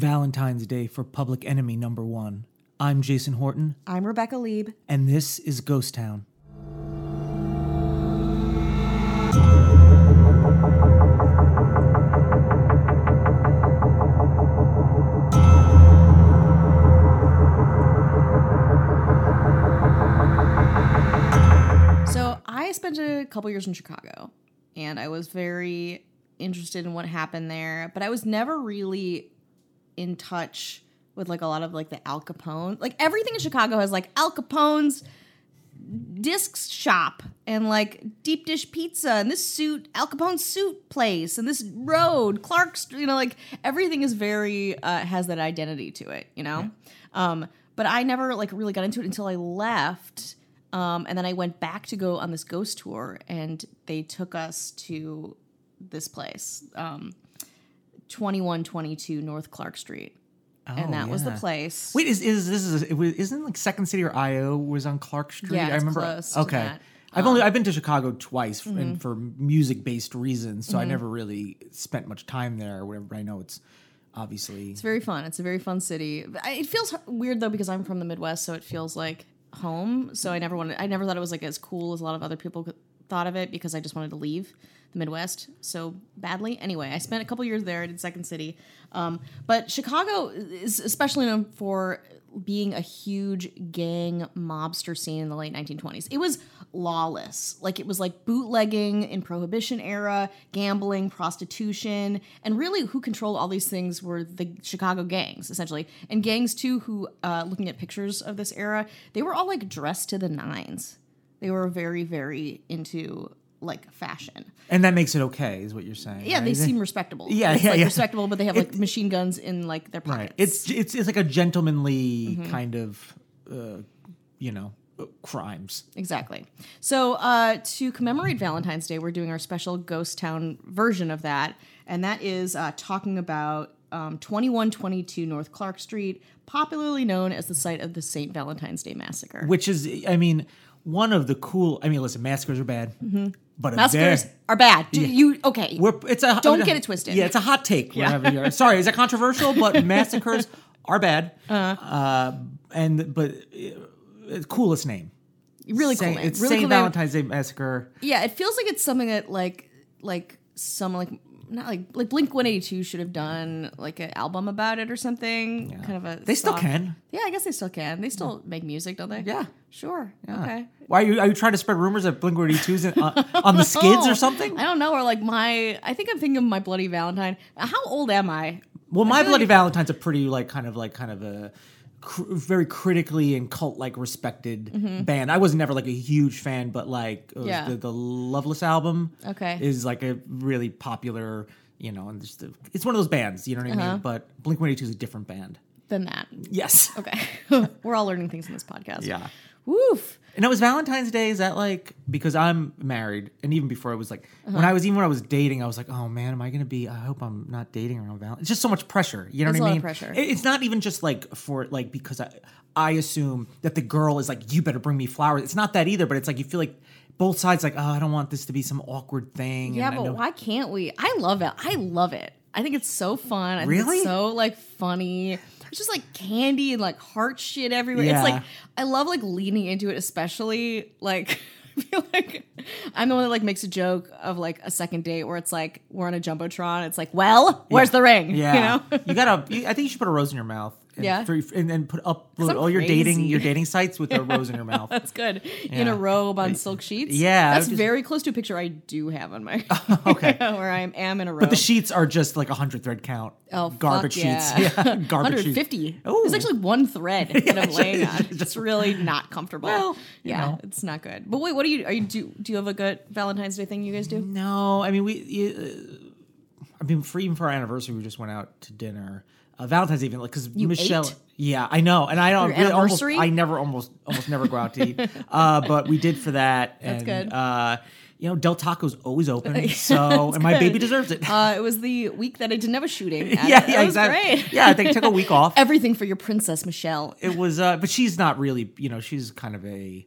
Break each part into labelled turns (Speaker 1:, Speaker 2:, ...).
Speaker 1: Valentine's Day for Public Enemy number one. I'm Jason Horton,
Speaker 2: I'm Rebecca Leib.
Speaker 1: and this is Ghost Town.
Speaker 2: So I spent a couple years in Chicago and I was very interested in what happened there, but I was never really in touch with like a lot of like the Al Capone. Like everything in Chicago has like Al Capone's discs shop and like deep dish pizza and this suit Al Capone's suit place and this road Clark's you know like everything is very uh, has that identity to it you know? Um but I never like really got into it until I left um and then I went back to go on this ghost tour and they took us to this place. Um 2122 North Clark Street and that was the
Speaker 1: Oh,
Speaker 2: place
Speaker 1: Wait, is is this is it was, isn't like Second City or IO was on Clark Street?
Speaker 2: Yeah,
Speaker 1: I remember. okay.
Speaker 2: Um,
Speaker 1: I've only I've been to Chicago twice
Speaker 2: mm-hmm.
Speaker 1: and for music based reasons, so I never really spent much time there. or Whatever, but I know it's obviously
Speaker 2: It's very fun. It's a very fun city. It feels weird though because I'm from the Midwest, so it feels like home. So I never wanted. I never thought it was like as cool as a lot of other people thought of it because I just wanted to leave the Midwest so badly. Anyway, I spent a couple years there. I did Second City, um, but Chicago is especially known for being a huge gang mobster scene in the late 1920s. It was lawless. Like it was like bootlegging in prohibition era, gambling, prostitution, and really who controlled all these things were the Chicago gangs essentially. And gangs too who uh, looking at pictures of this era, they were all like dressed to the nines. They were very very into like fashion.
Speaker 1: and that makes it okay, is what you're saying.
Speaker 2: Yeah,
Speaker 1: right?
Speaker 2: they seem respectable.
Speaker 1: Yeah,
Speaker 2: it's
Speaker 1: yeah,
Speaker 2: like
Speaker 1: yeah.
Speaker 2: respectable, but they have like machine guns in like their pockets.
Speaker 1: right. It's it's it's like a gentlemanly
Speaker 2: Mm-hmm.
Speaker 1: kind of uh, you know crimes.
Speaker 2: Exactly. So, uh, to commemorate Valentine's Day, we're doing our special Ghost Town version of that, and that is uh, talking about um, 2122 North Clark Street, popularly known as the site of the St. Valentine's Day Massacre.
Speaker 1: which is I mean one of the cool. I mean, listen, massacres are bad, but
Speaker 2: Mm-hmm. Massacres
Speaker 1: very-
Speaker 2: are bad. Do you okay?
Speaker 1: We're, it's a
Speaker 2: Don't get it twisted.
Speaker 1: Yeah, it's a hot take. Whatever you're. Sorry, is that controversial? But massacres are bad. uh and but uh, coolest name.
Speaker 2: really cool
Speaker 1: Saint-
Speaker 2: name.
Speaker 1: It's
Speaker 2: really
Speaker 1: Saint
Speaker 2: cool name.
Speaker 1: Valentine's Day Massacre.
Speaker 2: Yeah, it feels like it's something that like like some like not like like Blink One Eighty Two should have done like an album about it or something. Kind of a
Speaker 1: They still can.
Speaker 2: Yeah, I guess they still can. They still make music, don't they?
Speaker 1: Yeah.
Speaker 2: Sure. Okay.
Speaker 1: Why are you, are you trying to spread rumors that Blink One Eighty Two's on, on the skids or something?
Speaker 2: I don't know. Or like my, I think I'm thinking of my Bloody Valentine. How old am I?
Speaker 1: Well, My Bloody
Speaker 2: like-
Speaker 1: Valentine's a pretty like kind of like kind of a cr- very critically and cult like respected band. I was never like a huge fan, but like
Speaker 2: Mm-hmm. Yeah.
Speaker 1: the, the Loveless album
Speaker 2: Okay.
Speaker 1: is like a really popular, you know, and just it's one of those bands, you know what I
Speaker 2: Uh-huh.
Speaker 1: mean? But Blink One Eighty Two is a different band.
Speaker 2: Than that.
Speaker 1: Yes.
Speaker 2: Okay. We're all learning things in this podcast.
Speaker 1: Yeah.
Speaker 2: Woof.
Speaker 1: And it was Valentine's Day. Is that like because I'm married, and even before I was like,
Speaker 2: Uh-huh.
Speaker 1: when I was even when I was dating, I was like, oh man, am I gonna be? I hope I'm not dating around Valentine's. It's just so much pressure. You know
Speaker 2: It's
Speaker 1: what I mean?
Speaker 2: pressure.
Speaker 1: It- It's not even just like for like because I I assume that the girl is like, you better bring me flowers. It's not that either, but it's like you feel like both sides like, oh, I don't want this to be some awkward thing.
Speaker 2: Yeah,
Speaker 1: and I
Speaker 2: but why can't we? I love it. I love it. I think it's so fun. I think
Speaker 1: Really?
Speaker 2: it's so like funny. It's just like candy and like heart shit everywhere.
Speaker 1: Yeah.
Speaker 2: It's like I love like leaning into it, especially like I feel like I'm the one that like makes a joke of like a second date where it's like we're on a jumbotron. It's like, well, where's the ring?
Speaker 1: Yeah,
Speaker 2: You know?
Speaker 1: you gotta. You, I think you should put a rose in your mouth. And
Speaker 2: Yeah?
Speaker 1: for, and then put up all your dating your dating sites with a rose in your mouth.
Speaker 2: That's good. In a robe on silk sheets.
Speaker 1: Yeah,
Speaker 2: That's
Speaker 1: just-
Speaker 2: very close to a picture I do have on my
Speaker 1: Okay.
Speaker 2: where I am in a robe.
Speaker 1: But the sheets are just like a hundred thread count.
Speaker 2: Oh,
Speaker 1: garbage
Speaker 2: yeah.
Speaker 1: sheets. Yeah, garbage sheets.
Speaker 2: 150.
Speaker 1: Ooh.
Speaker 2: It's actually one thread that I'm laying on.
Speaker 1: it's
Speaker 2: It's really not comfortable.
Speaker 1: Well, you
Speaker 2: yeah,
Speaker 1: know.
Speaker 2: it's not good. But wait, what do you are you do? Do you have a good Valentine's Day thing you guys do?
Speaker 1: No, I mean we. You, uh, I mean, for even for our anniversary, we just went out to dinner. Uh, Valentine's even like because Michelle.
Speaker 2: ate?
Speaker 1: Yeah, I know, and I don't really almost. I never almost almost never go out to eat. Uh, but we did for that.
Speaker 2: That's good.
Speaker 1: Uh, you know, Del Taco's always open, so and my baby deserves it.
Speaker 2: Uh, it was the week that I didn't have a shooting.
Speaker 1: yeah, yeah,
Speaker 2: That was
Speaker 1: exactly.
Speaker 2: Great.
Speaker 1: Yeah, I think took a week off.
Speaker 2: Everything for your princess Michelle.
Speaker 1: it was uh but she's not really you know she's kind of a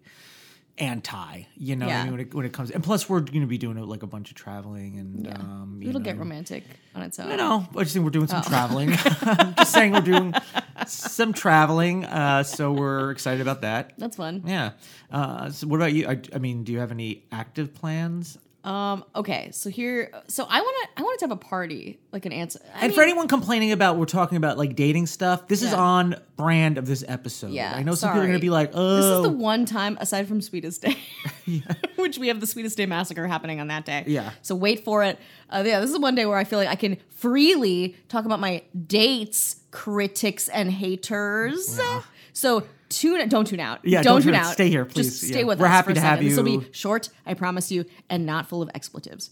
Speaker 1: anti. You know, what I mean, when it, when it comes, and plus we're going to be doing like a bunch of traveling, and um, you
Speaker 2: It'll
Speaker 1: know,
Speaker 2: get romantic on its own.
Speaker 1: I know. I just think we're doing
Speaker 2: Oh.
Speaker 1: some traveling. I'm just saying we're doing some traveling, uh, so we're excited about that.
Speaker 2: That's fun.
Speaker 1: Yeah. Uh, so what about you? I, I mean, do you have any active plans?
Speaker 2: Um. Okay. So here. So I want to. I want to have a party, like an answer. I
Speaker 1: And
Speaker 2: mean,
Speaker 1: for anyone complaining about we're talking about like dating stuff, this is on brand of this episode.
Speaker 2: Yeah,
Speaker 1: I know some people are going to be like, "Oh,
Speaker 2: This is the one time, aside from Sweetest Day, which we have the Sweetest Day massacre happening on that day.
Speaker 1: Yeah.
Speaker 2: So wait for it. Uh, yeah, this is one day where I feel like I can freely talk about my dates, critics, and haters. So tune. Don't tune out.
Speaker 1: Yeah,
Speaker 2: Don't,
Speaker 1: don't
Speaker 2: tune
Speaker 1: out.
Speaker 2: out.
Speaker 1: Stay here, please.
Speaker 2: Just stay
Speaker 1: Yeah.
Speaker 2: with
Speaker 1: We're
Speaker 2: us.
Speaker 1: happy
Speaker 2: for a
Speaker 1: to have
Speaker 2: second. This will be short, I promise you, and not full of expletives.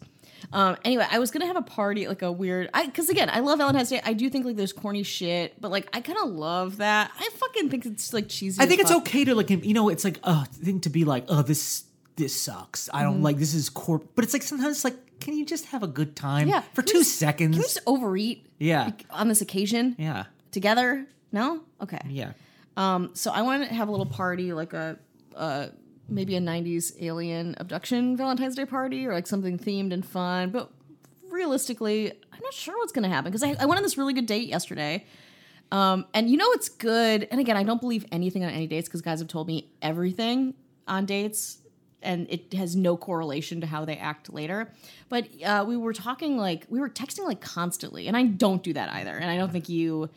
Speaker 2: Um, anyway, I was gonna have a party, like a weird, I because again, I love Valentine's Day. I do think like there's corny shit, but like I kind of love that. I fucking think it's like cheesy.
Speaker 1: I think it's
Speaker 2: fuck.
Speaker 1: okay to like, you know, it's like a thing to be like, oh, this this sucks. I don't like this is corp, but it's like sometimes it's like, can you just have a good time
Speaker 2: Yeah,
Speaker 1: for two
Speaker 2: just-
Speaker 1: seconds?
Speaker 2: Can we just overeat?
Speaker 1: Yeah.
Speaker 2: like, on this occasion
Speaker 1: yeah,
Speaker 2: together? No. Okay.
Speaker 1: yeah.
Speaker 2: Um. So I want to have a little party, like a, uh, maybe a '90s alien abduction Valentine's Day party, or like something themed and fun. But realistically, I'm not sure what's going to happen because I, I went on this really good date yesterday. Um, and you know it's good. And again, I don't believe anything on any dates because guys have told me everything on dates, and it has no correlation to how they act later. But uh, we were talking like we were texting like constantly, and I don't do that either. And I don't think you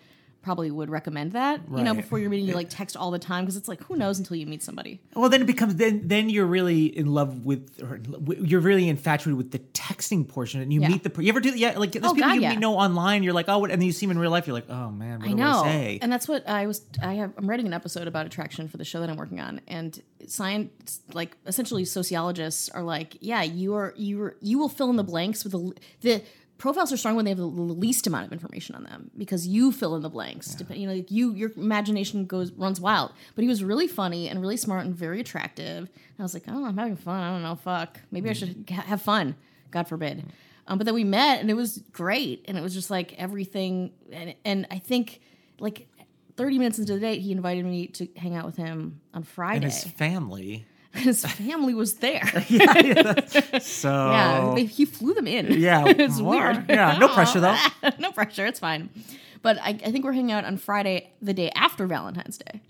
Speaker 2: probably would recommend that. You know, before you're meeting, you like text all the time because it's like who knows until you meet somebody.
Speaker 1: Well, then it becomes then then you're really in love with, or you're really infatuated with the texting portion, and you
Speaker 2: Yeah.
Speaker 1: meet the. You ever do? Yeah, like there's
Speaker 2: Oh,
Speaker 1: people
Speaker 2: God,
Speaker 1: you
Speaker 2: yeah.
Speaker 1: meet know online. You're like, oh, what, and then you see them in real life. You're like, oh man, what
Speaker 2: I
Speaker 1: do
Speaker 2: know,
Speaker 1: I say?
Speaker 2: and that's what I was. I have. I'm writing an episode about attraction for the show that I'm working on, and science, like essentially sociologists, are like, yeah, you are you are you will fill in the blanks with the the profiles are strong when they have the least amount of information on them because you fill in the blanks. Dep- you know, like you your imagination goes runs wild. But he was really funny and really smart and very attractive. And I was like, oh, I'm having fun. I don't know, fuck. Maybe I should ha- have fun. God forbid. Um, but then we met and it was great, and it was just like everything. And and I think like 30 minutes into the date, he invited me to hang out with him on Friday.
Speaker 1: and his family.
Speaker 2: His family was there.
Speaker 1: So
Speaker 2: Yeah, they, he flew them in.
Speaker 1: Yeah,
Speaker 2: it's
Speaker 1: well,
Speaker 2: weird.
Speaker 1: yeah, no pressure, though.
Speaker 2: no pressure. It's fine. But I, I think we're hanging out on Friday, the day after Valentine's Day.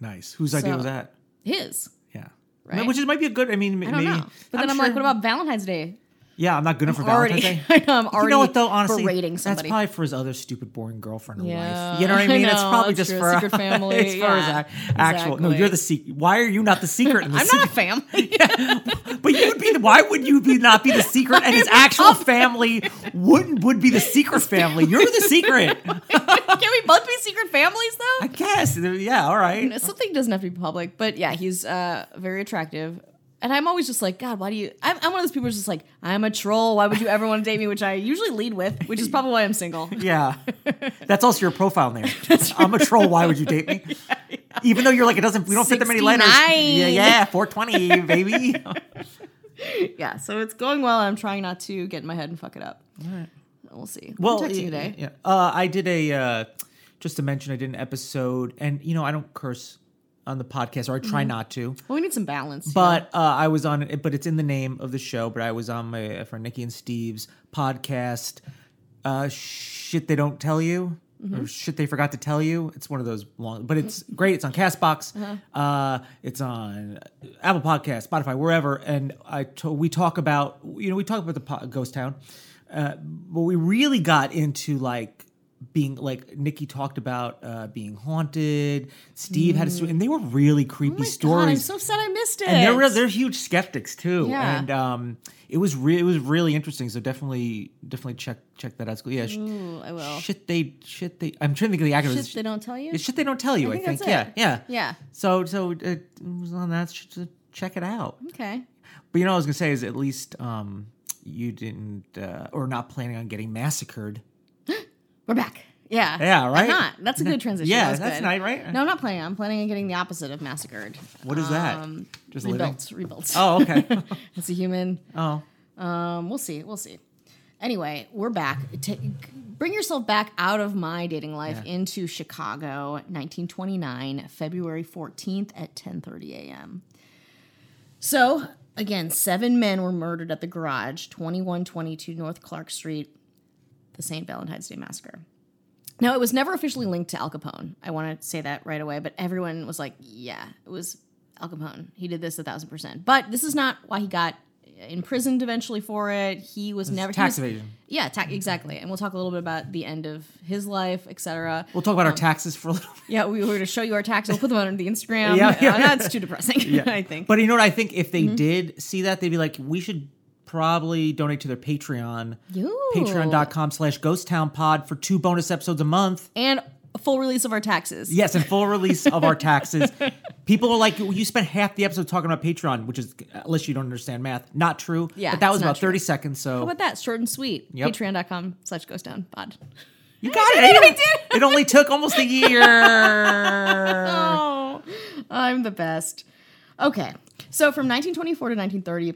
Speaker 1: nice. Whose idea was that?
Speaker 2: His.
Speaker 1: Yeah,
Speaker 2: Right?
Speaker 1: which is might be a good. I mean,
Speaker 2: I don't
Speaker 1: maybe.
Speaker 2: know. But then I'm, like, what about Valentine's Day?
Speaker 1: Yeah, I'm not good enough for
Speaker 2: Already,
Speaker 1: Valentine's Day.
Speaker 2: I know, I'm already
Speaker 1: you know what though? Honestly,
Speaker 2: berating
Speaker 1: that's probably for his other stupid, boring girlfriend or
Speaker 2: Yeah,
Speaker 1: wife. You know what I
Speaker 2: I
Speaker 1: mean? it's probably just
Speaker 2: true.
Speaker 1: for
Speaker 2: Secret family,
Speaker 1: it's for his
Speaker 2: yeah,
Speaker 1: ac- actual. No, you're the secret. Why are you not the secret? In the
Speaker 2: I'm
Speaker 1: secret?
Speaker 2: not a family.
Speaker 1: But you would be. The, why would you be not be the secret? And his actual family wouldn't would be the secret family. You're the secret.
Speaker 2: Can we both be secret families though?
Speaker 1: I guess. Yeah. All right.
Speaker 2: Something doesn't have to be public, but yeah, he's uh, very attractive. And I'm always just like, God, why do you? I'm, I'm one of those people who's just like, I'm a troll. Why would you ever want to date me? Which I usually lead with, which is probably why I'm single.
Speaker 1: Yeah. That's also your profile name. I'm a troll. Why would you date me? Even though you're like it doesn't. We don't fit that many letters. Yeah. Yeah. 420, baby.
Speaker 2: Yeah, so it's going well. I'm trying not to get in my head and fuck it up. All right.
Speaker 1: We'll
Speaker 2: see. Well,
Speaker 1: yeah,
Speaker 2: today.
Speaker 1: yeah. Uh, I did a uh, just to mention I did an episode, and you know I don't curse on the podcast, or I try not to.
Speaker 2: Well, we need some balance.
Speaker 1: But uh, I was on it, but it's in the name of the show. But I was on my friend Nikki and Steve's podcast. Uh, shit they don't tell you, or shit they forgot to tell you. It's one of those long, but it's great. It's on Castbox. uh it's on Apple Podcast, Spotify, wherever. And I to, we talk about you know we talk about the po- ghost town, uh, but we really got into like being like Nikki talked about uh, being haunted. Steve had a story, and they were really creepy
Speaker 2: Oh my
Speaker 1: stories
Speaker 2: God, I'm so sad I missed it.
Speaker 1: and they're real, they're huge skeptics too.
Speaker 2: Yeah.
Speaker 1: And um, it was re- it was really interesting. So definitely definitely check check that out. Yeah, sh-
Speaker 2: Ooh, I will.
Speaker 1: shit they shit they. I'm trying to think of the acronym.
Speaker 2: Shit they don't tell you.
Speaker 1: It's shit they don't tell you. I,
Speaker 2: think
Speaker 1: think.
Speaker 2: that's
Speaker 1: Yeah, yeah,
Speaker 2: Yeah.
Speaker 1: So so it was on that. so check it out.
Speaker 2: Okay.
Speaker 1: But you know, what I was gonna say is at least um, you didn't uh, or not planning on getting massacred.
Speaker 2: We're back. Yeah.
Speaker 1: Yeah, right?
Speaker 2: I'm not. That's a good transition.
Speaker 1: Yeah,
Speaker 2: That
Speaker 1: that's
Speaker 2: good.
Speaker 1: nice, right?
Speaker 2: No, I'm not planning. I'm planning on getting the opposite of massacred.
Speaker 1: What is that?
Speaker 2: Um,
Speaker 1: Just living?
Speaker 2: rebuilt. Rebuilt.
Speaker 1: Oh, okay.
Speaker 2: It's a human.
Speaker 1: oh,
Speaker 2: Um, we'll see. We'll see. Anyway, we're back. Ta bring yourself back out of my dating life
Speaker 1: Yeah.
Speaker 2: into Chicago, 1929, February 14th at 10:30 a.m. So, again, seven men were murdered at the garage, 2122 North Clark Street, the St. Valentine's Day Massacre. Now, it was never officially linked to Al Capone. I want to say that right away, but everyone was like, yeah, it was Al Capone. He did this a thousand percent. But this is not why he got imprisoned eventually for it. He was never
Speaker 1: tax
Speaker 2: was-
Speaker 1: evasion.
Speaker 2: Yeah, ta- exactly. And we'll talk a little bit about the end of his life, etc.
Speaker 1: We'll talk about our taxes for a little bit.
Speaker 2: Yeah, we were going to show you our taxes. We'll put them on the Instagram.
Speaker 1: Yeah, yeah.
Speaker 2: Uh, that's too depressing, Yeah. I think.
Speaker 1: But you know what? I think if they did see that, they'd be like, we should probably donate to their Patreon.
Speaker 2: Ooh.
Speaker 1: Patreon.com slash Ghost Town Pod for two bonus episodes a month.
Speaker 2: and a full release of our taxes.
Speaker 1: Yes, and full release of our taxes. People are like, you spent half the episode talking about Patreon, which is, unless you don't understand math, not true.
Speaker 2: Yeah,
Speaker 1: But that was about 30 seconds. So
Speaker 2: How about that? Short and sweet.
Speaker 1: Yep.
Speaker 2: Patreon.com slash ghost town pod.
Speaker 1: you got it. I did. It only took almost a year.
Speaker 2: Oh, I'm the best. Okay. So from 1924 to 1930,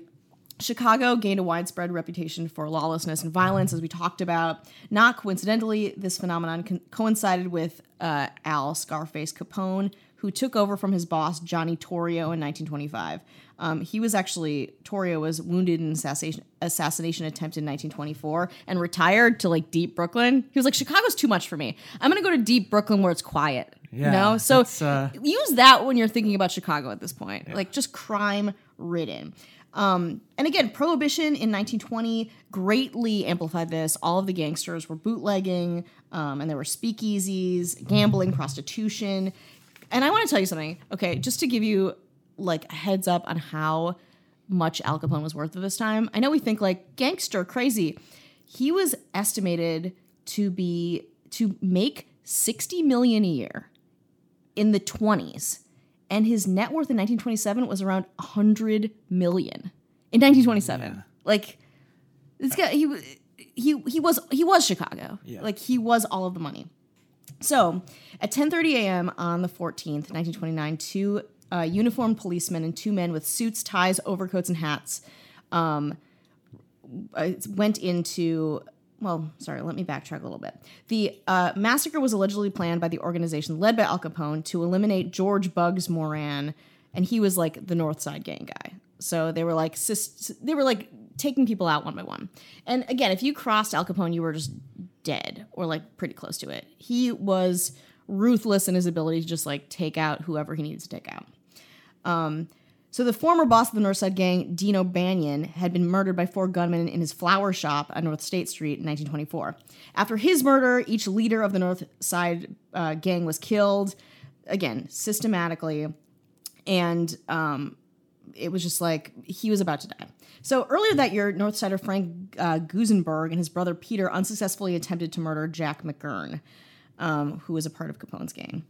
Speaker 2: Chicago gained a widespread reputation for lawlessness and violence, as we talked about. Not coincidentally, this phenomenon co- coincided with uh, Al Scarface Capone, who took over from his boss, Johnny Torrio, in 1925. Um, he was actually, Torrio was wounded in an assassination, assassination attempt in 1924 and retired to like deep Brooklyn. He was like, Chicago's too much for me. I'm going to go to deep Brooklyn where it's quiet. you
Speaker 1: Yeah,
Speaker 2: know? So
Speaker 1: uh,
Speaker 2: use that when you're thinking about Chicago at this point. Like just crime ridden. Um, and again, prohibition in 1920 greatly amplified this. All of the gangsters were bootlegging, um, and there were speakeasies, gambling, prostitution. And I want to tell you something, okay, just to give you like a heads up on how much Al Capone was worth at this time. I know we think like gangster crazy. He was estimated to be to make 60 million a year in the 20s and his net worth in 1927 was around 100 million in 1927 like this guy he he he was he was chicago
Speaker 1: Yeah.
Speaker 2: like he was all of the money so at 10:30 a.m. on the 14th 1929 two uh, uniformed policemen and two men with suits ties overcoats and hats uh, went into well sorry let me backtrack a little bit. The uh, massacre was allegedly planned by the organization led by al capone to eliminate george bugs moran and he was like the north side gang guy. So they were like sis- they were like taking people out one by one. And again if you crossed al capone you were just dead or like pretty close to it. He was ruthless in his ability to just like take out whoever he needs to take out so the former boss of the Northside Gang, Dean O'Banion, had been murdered by four gunmen in his flower shop on North State Street in 1924. After his murder, each leader of the North Side uh, Gang was killed, again systematically, and um, it was just like he was about to die. So earlier that year, Northsider Frank uh, Gusenberg and his brother Peter unsuccessfully attempted to murder Jack McGurn, um, who was a part of Capone's gang.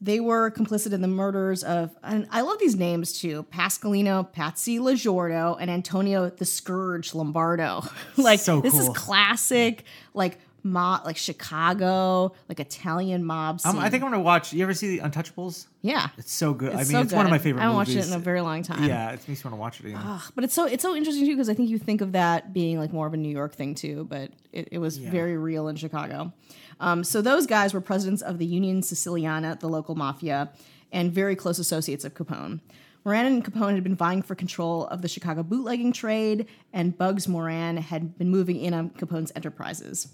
Speaker 2: They were complicit in the murders of, and I love these names too Pasqualino, Patsy Lolordo, and Antonio the Scourge Lombardo. like,
Speaker 1: So
Speaker 2: this is classic, like, mob, like Chicago, like Italian mob scene.
Speaker 1: Um, I think I'm gonna watch. You ever see the Untouchables?
Speaker 2: yeah.
Speaker 1: It's so good. I mean,
Speaker 2: It's so
Speaker 1: it's one of my
Speaker 2: good.
Speaker 1: favorite
Speaker 2: I haven't
Speaker 1: movies.
Speaker 2: watched it in a very long time.
Speaker 1: yeah, it makes me want to watch it again.
Speaker 2: But it's so it's so interesting too because I think you think of that being like more of a New York thing too, but it, it was very real in Chicago. Um, so those guys were presidents of the Unione Siciliana, the local mafia, and very close associates of Capone. Moran and Capone had been vying for control of the Chicago bootlegging trade, and Bugs Moran had been moving in on Capone's enterprises.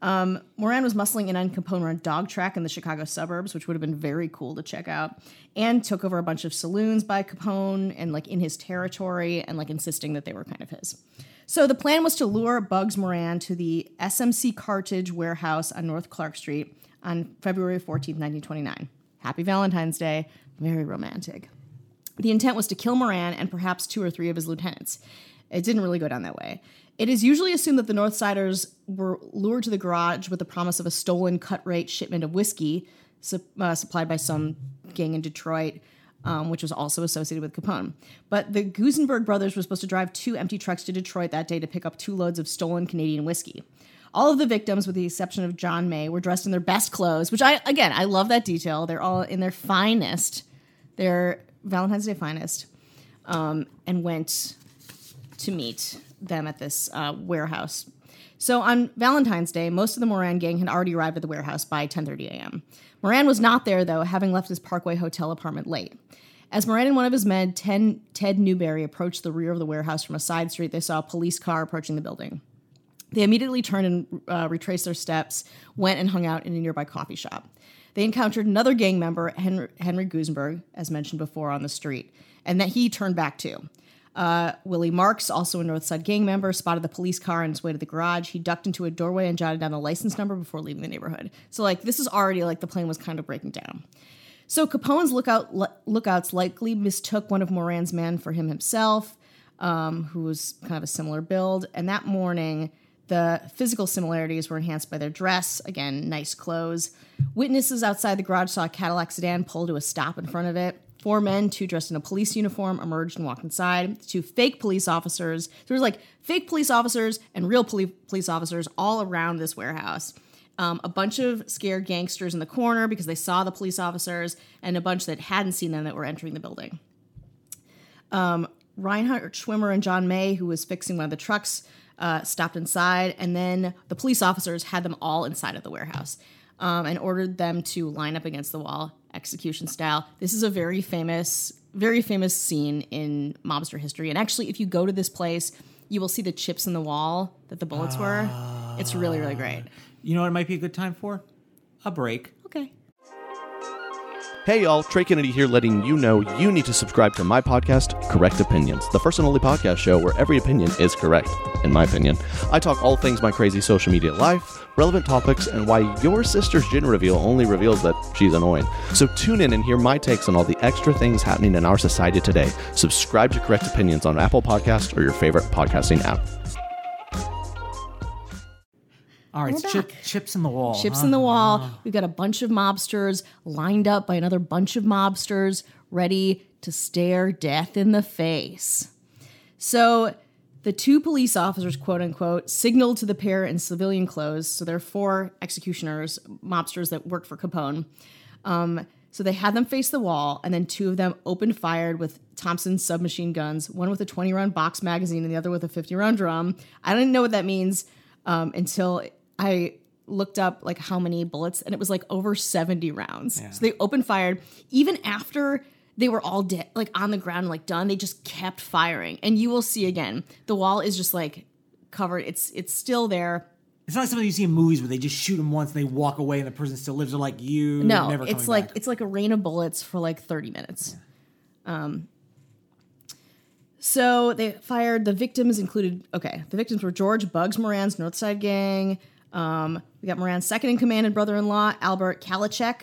Speaker 2: Um, Moran was muscling in on Capone on dog track in the Chicago suburbs, which would have been very cool to check out, and took over a bunch of saloons by Capone and like in his territory and like insisting that they were kind of his. So the plan was to lure Bugs Moran to the SMC Cartage warehouse on North Clark Street on February 14th, 1929. Happy Valentine's Day. Very romantic. The intent was to kill Moran and perhaps two or three of his lieutenants. It didn't really go down that way. It is usually assumed that the Northsiders were lured to the garage with the promise of a stolen cut rate shipment of whiskey su- uh, supplied by some gang in Detroit, um, which was also associated with Capone. But the Gusenberg brothers were supposed to drive two empty trucks to Detroit that day to pick up two loads of stolen Canadian whiskey. All of the victims, with the exception of John May, were dressed in their best clothes, which I, again, I love that detail. They're all in their finest, their Valentine's Day finest, um, and went to meet them at this uh, warehouse. So on Valentine's Day, most of the Moran gang had already arrived at the warehouse by 10:30 a.m. Moran was not there though, having left his Parkway Hotel apartment late. As Moran and one of his men, Ten, Ted Newberry, approached the rear of the warehouse from a side street, they saw a police car approaching the building. They immediately turned and uh, retraced their steps, went and hung out in a nearby coffee shop. They encountered another gang member, Henry, Henry Gusenberg, as mentioned before, on the street, and that he turned back too. Uh, Willie Marks, also a Northside gang member, spotted the police car on its way to the garage. He ducked into a doorway and jotted down the license number before leaving the neighborhood. So, like, this is already like the plane was kind of breaking down. So Capone's lookout lookouts likely mistook one of Moran's men for him himself, um, who was kind of a similar build. And that morning, the physical similarities were enhanced by their dress. Again, nice clothes. Witnesses outside the garage saw a Cadillac sedan pull to a stop in front of it. Four men, two dressed in a police uniform, emerged and walked inside. Two fake police officers. There was like fake police officers and real poli- police officers all around this warehouse um, a bunch of scared gangsters in the corner because they saw the police officers, and a bunch that hadn't seen them that were entering the building. Um, Reinhard Schwimmer and John May, who was fixing one of the trucks, uh, stopped inside, and then the police officers had them all inside of the warehouse um, and ordered them to line up against the wall, execution style. This is a very famous, very famous scene in mobster history. And actually, if you go to this place, you will see the chips in the wall that the bullets were. It's really, really great.
Speaker 1: You know what it might be a good time for? A break.
Speaker 2: Okay.
Speaker 3: Hey y'all, Trey Kennedy here letting you know you need to subscribe to my podcast, Correct Opinions, the first and only podcast show where every opinion is correct, in my opinion. I talk all things my crazy social media life, relevant topics, and why your sister's gender reveal only reveals that she's annoying. So tune in and hear my takes on all the extra things happening in our society today. Subscribe to Correct Opinions on Apple Podcast or your favorite podcasting app.
Speaker 1: All right, chip, chips in the wall.
Speaker 2: Chips
Speaker 1: huh?
Speaker 2: in the wall. We've got a bunch of mobsters lined up by another bunch of mobsters ready to stare death in the face. So the two police officers, quote unquote, signaled to the pair in civilian clothes. So they're four executioners, mobsters that work for Capone. Um, so they had them face the wall, and then two of them opened fired with Thompson submachine guns, one with a 20 round box magazine and the other with a 50 round drum. I didn't know what that means um, until I looked up like how many bullets, and it was like over 70 rounds. Yeah. So they opened fired. Even after they were all dead, like on the ground, like done, they just kept firing. And you will see again, the wall is just like covered. It's it's still there.
Speaker 1: It's not like something you see in movies where they just shoot them once and they walk away and the person still lives. They're like you.
Speaker 2: No, it's like back. it's like a rain of bullets for like 30 minutes. Yeah. Um, so they fired. The victims included okay. The victims were George Bugs Moran's Northside Gang, um, we got Moran's second in command and brother in law, Albert Kachellek.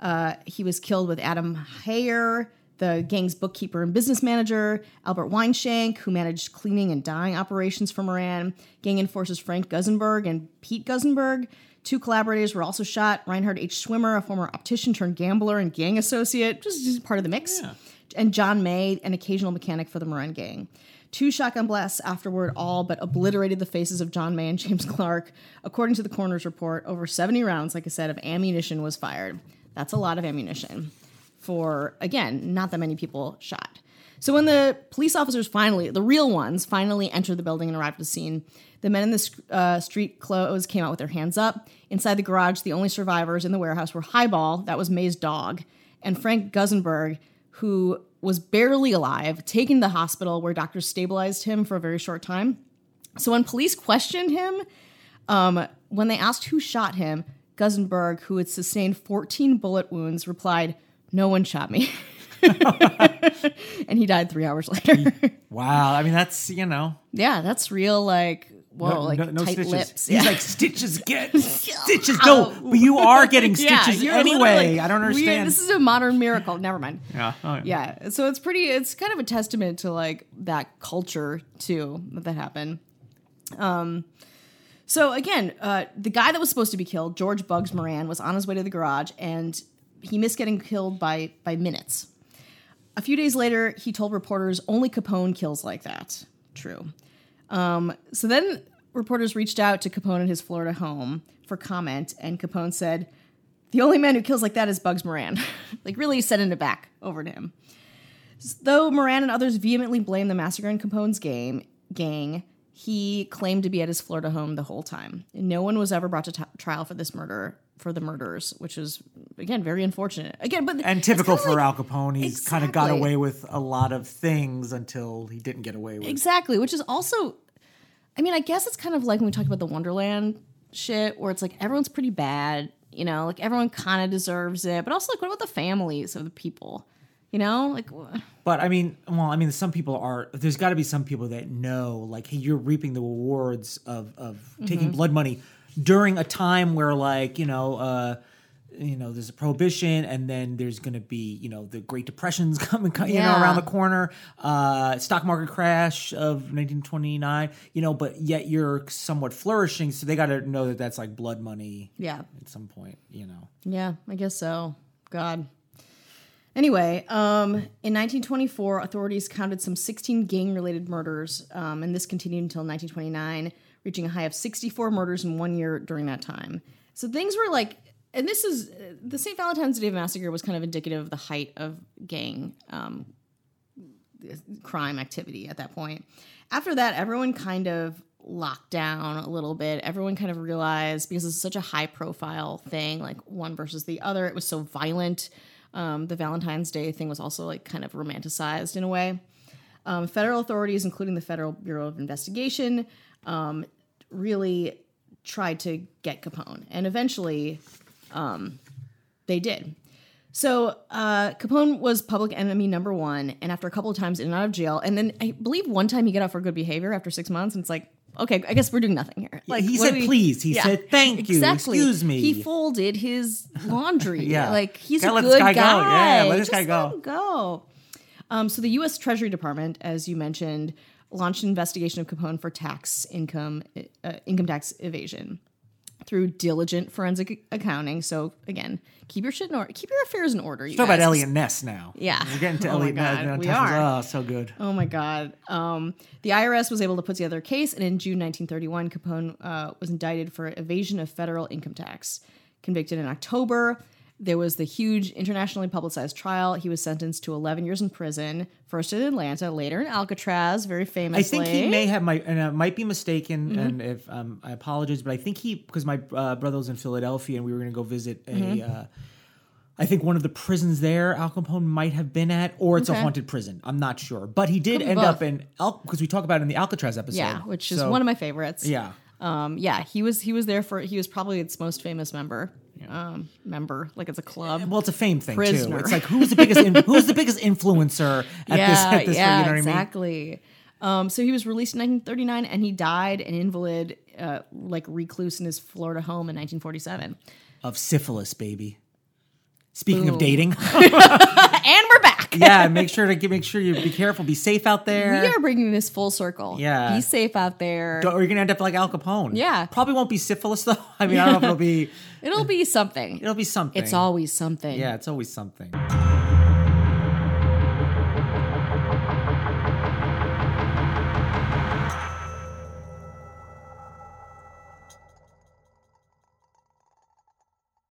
Speaker 2: Uh, he was killed with Adam Heyer, the gang's bookkeeper and business manager, Albert Weinshank, who managed cleaning and dyeing operations for Moran, gang enforcers Frank Gusenberg and Pete Gusenberg. Two collaborators were also shot Reinhard H. Schwimmer, a former optician turned gambler and gang associate, just part of the mix, yeah. and John May, an occasional mechanic for the Moran gang. Two shotgun blasts afterward all but obliterated the faces of John May and James Clark. According to the coroner's report, over 70 rounds, like I said, of ammunition was fired. That's a lot of ammunition for, again, not that many people shot. So when the police officers finally, the real ones, finally entered the building and arrived at the scene, the men in the uh, street clothes came out with their hands up. Inside the garage, the only survivors in the warehouse were Highball, that was May's dog, and Frank Gusenberg, who was barely alive, taken to the hospital where doctors stabilized him for a very short time. So when police questioned him, um, when they asked who shot him, Gusenberg, who had sustained 14 bullet wounds, replied, No one shot me. and he died three hours later.
Speaker 1: wow. I mean, that's, you know.
Speaker 2: Yeah, that's real, like, whoa, no, like no, no tight
Speaker 1: stitches.
Speaker 2: lips.
Speaker 1: He's yeah. like, stitches get stitches. No, but you are getting stitches yeah, anyway. I don't understand.
Speaker 2: this is a modern miracle. Never mind.
Speaker 1: Yeah.
Speaker 2: Oh, yeah. yeah. So it's pretty, it's kind of a testament to like that culture too that, that happened. Um, so again, uh, the guy that was supposed to be killed, George Bugs Moran, was on his way to the garage and he missed getting killed by by minutes. A few days later, he told reporters only Capone kills like that. True. Um, so then reporters reached out to Capone in his Florida home for comment, and Capone said, The only man who kills like that is Bugs Moran. like, really sending it back over to him. Though Moran and others vehemently blame the massacre in Capone's game, gang, he claimed to be at his Florida home the whole time. No one was ever brought to t- trial for this murder, for the murders, which is again, very unfortunate. Again, but
Speaker 1: And typical for
Speaker 2: like-
Speaker 1: Al Capone, he's kind of got away with a lot of things until he didn't get away with.
Speaker 2: Exactly, which is also, I mean, I guess it's kind of like when we talk about the Wonderland shit, where it's like everyone's pretty bad, you know, like everyone kind of deserves it, but also like what about the families of the people, you know, like
Speaker 1: But I mean, well, I mean, some people are. There's got to be some people that know, like, hey, you're reaping the rewards of of taking
Speaker 2: Mm-hmm.
Speaker 1: blood money during a time where, like, you know, uh, you know, there's a prohibition, and then there's going to be, you know, the Great Depression's coming, you know, around the corner, uh, stock market crash of 1929, you know, but yet you're somewhat flourishing, so they got to know that that's like blood money
Speaker 2: yeah,
Speaker 1: at some point, you know.
Speaker 2: yeah, I guess so. God. Anyway, um, in 1924, authorities counted some 16 gang-related murders, um, and this continued until 1929, reaching a high of 64 murders in one year during that time. So things were like, and this is the St. Valentine's Day massacre was kind of indicative of the height of gang um, crime activity at that point. After that, everyone kind of locked down a little bit. Everyone kind of realized because it's such a high profile thing, like one versus the other, it was so violent. Um, the Valentine's Day thing was also like kind of romanticized in a way. Um, federal authorities, including the Federal Bureau of Investigation, um, really tried to get Capone, and eventually um, they did. So uh, Capone was public enemy number one, and after a couple of times in and out of jail, and then I believe one time he got out for good behavior after six months, and it's like, okay, I guess we're doing nothing here. Like
Speaker 1: he said
Speaker 2: we-
Speaker 1: please. He said thank you.
Speaker 2: Exactly.
Speaker 1: Excuse me.
Speaker 2: He folded his laundry.
Speaker 1: Yeah.
Speaker 2: like he's
Speaker 1: Gotta
Speaker 2: a
Speaker 1: let
Speaker 2: good
Speaker 1: this guy
Speaker 2: guy.
Speaker 1: go. Yeah, let this
Speaker 2: Just
Speaker 1: guy go.
Speaker 2: him go. Um, so the U.S. Treasury Department, as you mentioned, launched an investigation of Capone for tax income uh, income tax evasion through diligent forensic accounting. So again, keep your shit in order. Keep your affairs in order. You
Speaker 1: Talk about. Eliot Ness now.
Speaker 2: Yeah.
Speaker 1: We're getting to
Speaker 2: Oh
Speaker 1: Eliot Ness.
Speaker 2: We are.
Speaker 1: Oh, so good.
Speaker 2: Oh my God. Um, the IRS was able to put together a case, and in June 1931, Capone uh, was indicted for evasion of federal income tax. Convicted in October, there was the huge internationally publicized trial. He was sentenced to 11 years in prison, first in Atlanta, later in Alcatraz, very
Speaker 1: famous.
Speaker 2: I
Speaker 1: think he may have my, and I might be mistaken,
Speaker 2: Mm-hmm.
Speaker 1: and if um, I apologize, but I think he because my uh, brother was in Philadelphia and we were going to go visit a.
Speaker 2: Mm-hmm.
Speaker 1: Uh, I think one of the prisons there, Al Capone might have been at, or it's a haunted prison. I'm not sure, but he did end
Speaker 2: both.
Speaker 1: up in Al because we talk about it in the Alcatraz episode.
Speaker 2: Yeah, which is
Speaker 1: So,
Speaker 2: one of my favorites.
Speaker 1: Yeah,
Speaker 2: Um, yeah, he was he was there for he was probably its most famous member. Um, member like it's a club.
Speaker 1: well, it's a fame thing
Speaker 2: Prisoner.
Speaker 1: too. It's like who's the biggest in, who's the biggest influencer at
Speaker 2: yeah,
Speaker 1: this at this
Speaker 2: yeah,
Speaker 1: you know what I mean?
Speaker 2: exactly. Um, so he was released in 1939, and he died an invalid, uh, like recluse in his Florida home in 1947.
Speaker 1: Of syphilis, baby. Speaking of dating,
Speaker 2: and we're back.
Speaker 1: yeah, make sure to get, make sure you be careful, be safe out there.
Speaker 2: We are bringing this full circle.
Speaker 1: Yeah.
Speaker 2: be safe out there.
Speaker 1: Or you're gonna end up like Al Capone.
Speaker 2: Yeah.
Speaker 1: probably won't be syphilis though. I mean, I don't know if it'll be.
Speaker 2: It'll be something.
Speaker 1: It'll be something.
Speaker 2: It's always something.
Speaker 1: Yeah, it's always something.